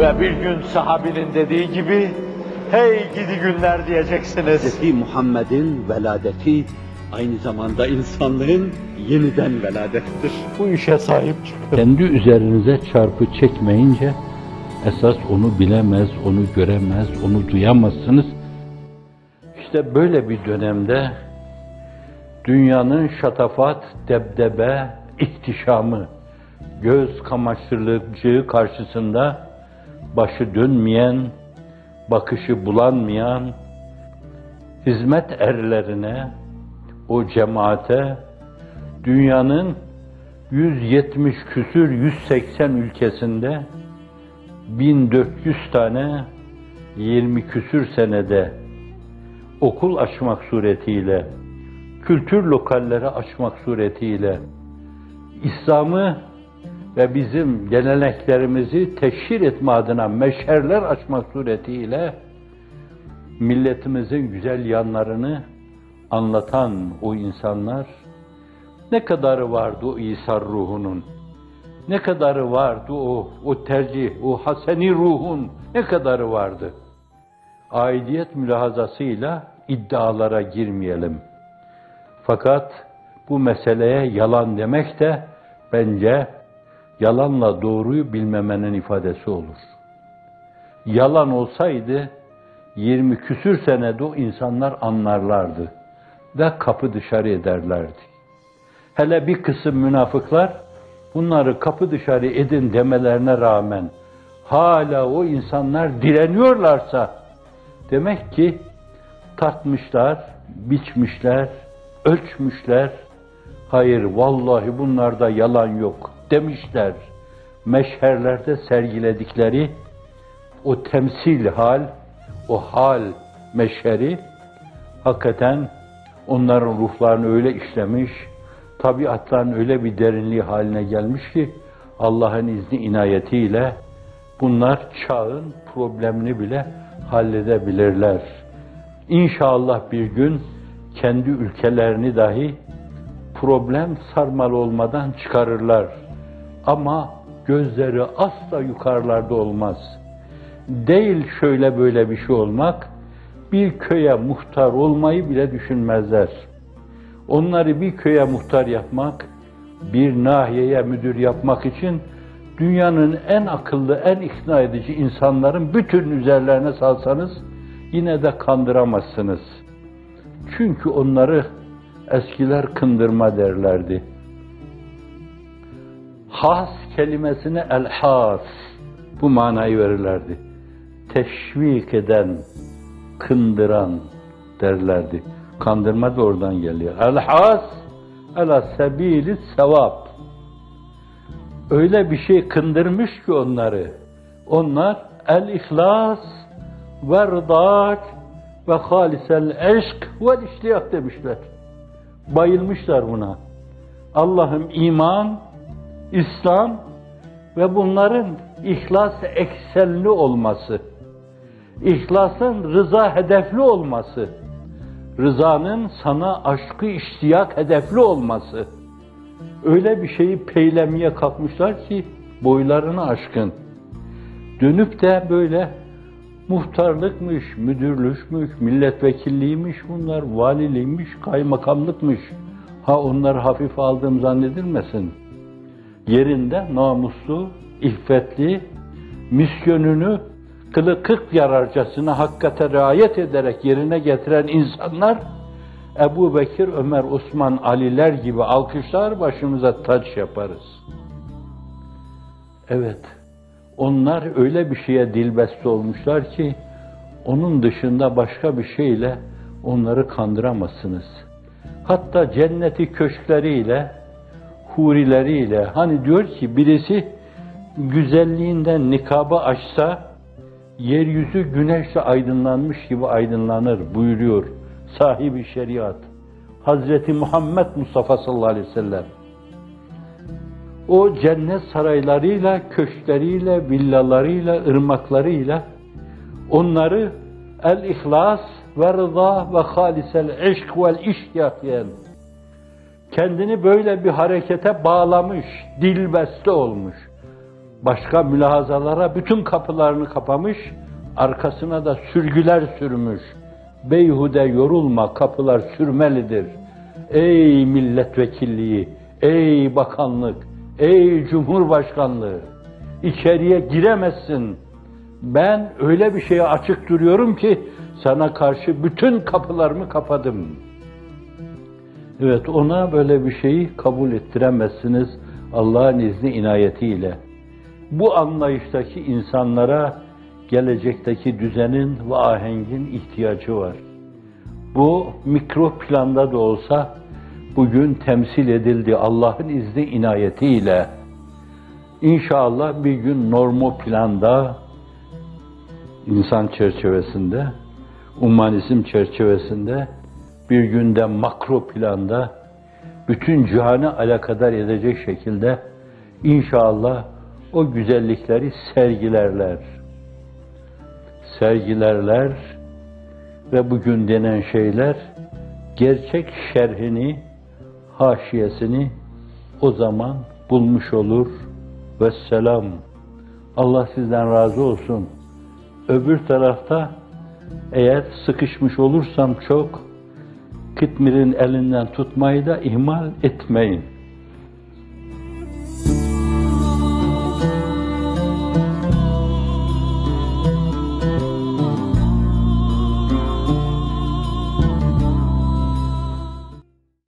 Ve bir gün sahabinin dediği gibi, hey gidi günler diyeceksiniz. Hz. Muhammed'in veladeti aynı zamanda insanlığın yeniden veladettir. Bu işe sahip çıkın. Kendi üzerinize çarpı çekmeyince esas onu bilemez, onu göremez, onu duyamazsınız. İşte böyle bir dönemde dünyanın şatafat, debdebe, ihtişamı, göz kamaştırıcılığı karşısında başı dönmeyen, bakışı bulanmayan, hizmet erlerine, o cemaate, dünyanın 170 küsür 180 ülkesinde 1400 tane 20 küsür senede okul açmak suretiyle, kültür lokalleri açmak suretiyle İslam'ı ve bizim geleneklerimizi teşhir etme adına meşerler açmak suretiyle milletimizin güzel yanlarını anlatan o insanlar ne kadarı vardı o İsa ruhunun? Ne kadarı vardı o, o tercih, o haseni ruhun ne kadarı vardı? Aidiyet mülahazasıyla iddialara girmeyelim. Fakat bu meseleye yalan demek de bence yalanla doğruyu bilmemenin ifadesi olur. Yalan olsaydı 20 küsür senede o insanlar anlarlardı ve kapı dışarı ederlerdi. Hele bir kısım münafıklar bunları kapı dışarı edin demelerine rağmen hala o insanlar direniyorlarsa demek ki tartmışlar, biçmişler, ölçmüşler. Hayır vallahi bunlarda yalan yok demişler. Meşherlerde sergiledikleri o temsil hal, o hal meşheri hakikaten onların ruhlarını öyle işlemiş, tabiatların öyle bir derinliği haline gelmiş ki Allah'ın izni inayetiyle bunlar çağın problemini bile halledebilirler. İnşallah bir gün kendi ülkelerini dahi problem sarmal olmadan çıkarırlar. Ama gözleri asla yukarılarda olmaz. Değil şöyle böyle bir şey olmak, bir köye muhtar olmayı bile düşünmezler. Onları bir köye muhtar yapmak, bir nahiyeye müdür yapmak için dünyanın en akıllı, en ikna edici insanların bütün üzerlerine salsanız yine de kandıramazsınız. Çünkü onları eskiler kındırma derlerdi. Has kelimesine el-has bu manayı verirlerdi. Teşvik eden, kındıran derlerdi. Kandırma da oradan geliyor. El-has ala sebili sevap. Öyle bir şey kındırmış ki onları. Onlar el-ihlas ve rıdak ve halisel eşk ve iştiyak demişler. Bayılmışlar buna. Allah'ım iman, İslam ve bunların ihlas eksenli olması, ihlasın rıza hedefli olması, rızanın sana aşkı iştiyak hedefli olması, öyle bir şeyi peylemeye kalkmışlar ki boylarını aşkın. Dönüp de böyle muhtarlıkmış, müdürlükmüş, milletvekilliymiş bunlar, valiliymiş, kaymakamlıkmış. Ha onları hafif aldığım zannedilmesin. Yerinde namuslu, iffetli, misyonunu kılı kırk yararcasına hakikate riayet ederek yerine getiren insanlar Ebu Bekir, Ömer, Osman, Aliler gibi alkışlar başımıza taç yaparız. Evet, onlar öyle bir şeye dilbeste olmuşlar ki onun dışında başka bir şeyle onları kandıramazsınız. Hatta cenneti köşkleriyle, hurileriyle, hani diyor ki birisi güzelliğinden nikabı açsa, yeryüzü güneşle aydınlanmış gibi aydınlanır buyuruyor sahibi şeriat. Hazreti Muhammed Mustafa sallallahu aleyhi ve sellem. O cennet saraylarıyla, köşkleriyle, villalarıyla, ırmaklarıyla onları el-ihlas ve rıza ve halisel eşk vel iştiyak kendini böyle bir harekete bağlamış, dilbeste olmuş. başka mülahazalara bütün kapılarını kapamış, arkasına da sürgüler sürmüş. Beyhude yorulma, kapılar sürmelidir. Ey milletvekilliği, ey bakanlık, ey cumhurbaşkanlığı, içeriye giremezsin. Ben öyle bir şeye açık duruyorum ki sana karşı bütün kapılarımı kapadım. Evet ona böyle bir şeyi kabul ettiremezsiniz Allah'ın izni inayetiyle. Bu anlayıştaki insanlara gelecekteki düzenin ve ahengin ihtiyacı var. Bu mikro planda da olsa bugün temsil edildi Allah'ın izni inayetiyle. İnşallah bir gün normo planda insan çerçevesinde, humanizm çerçevesinde bir günde makro planda bütün cihanı alakadar edecek şekilde inşallah o güzellikleri sergilerler. Sergilerler ve bugün denen şeyler gerçek şerhini, haşiyesini o zaman bulmuş olur. Vesselam. Allah sizden razı olsun. Öbür tarafta eğer sıkışmış olursam çok, Kıtmir'in elinden tutmayı da ihmal etmeyin.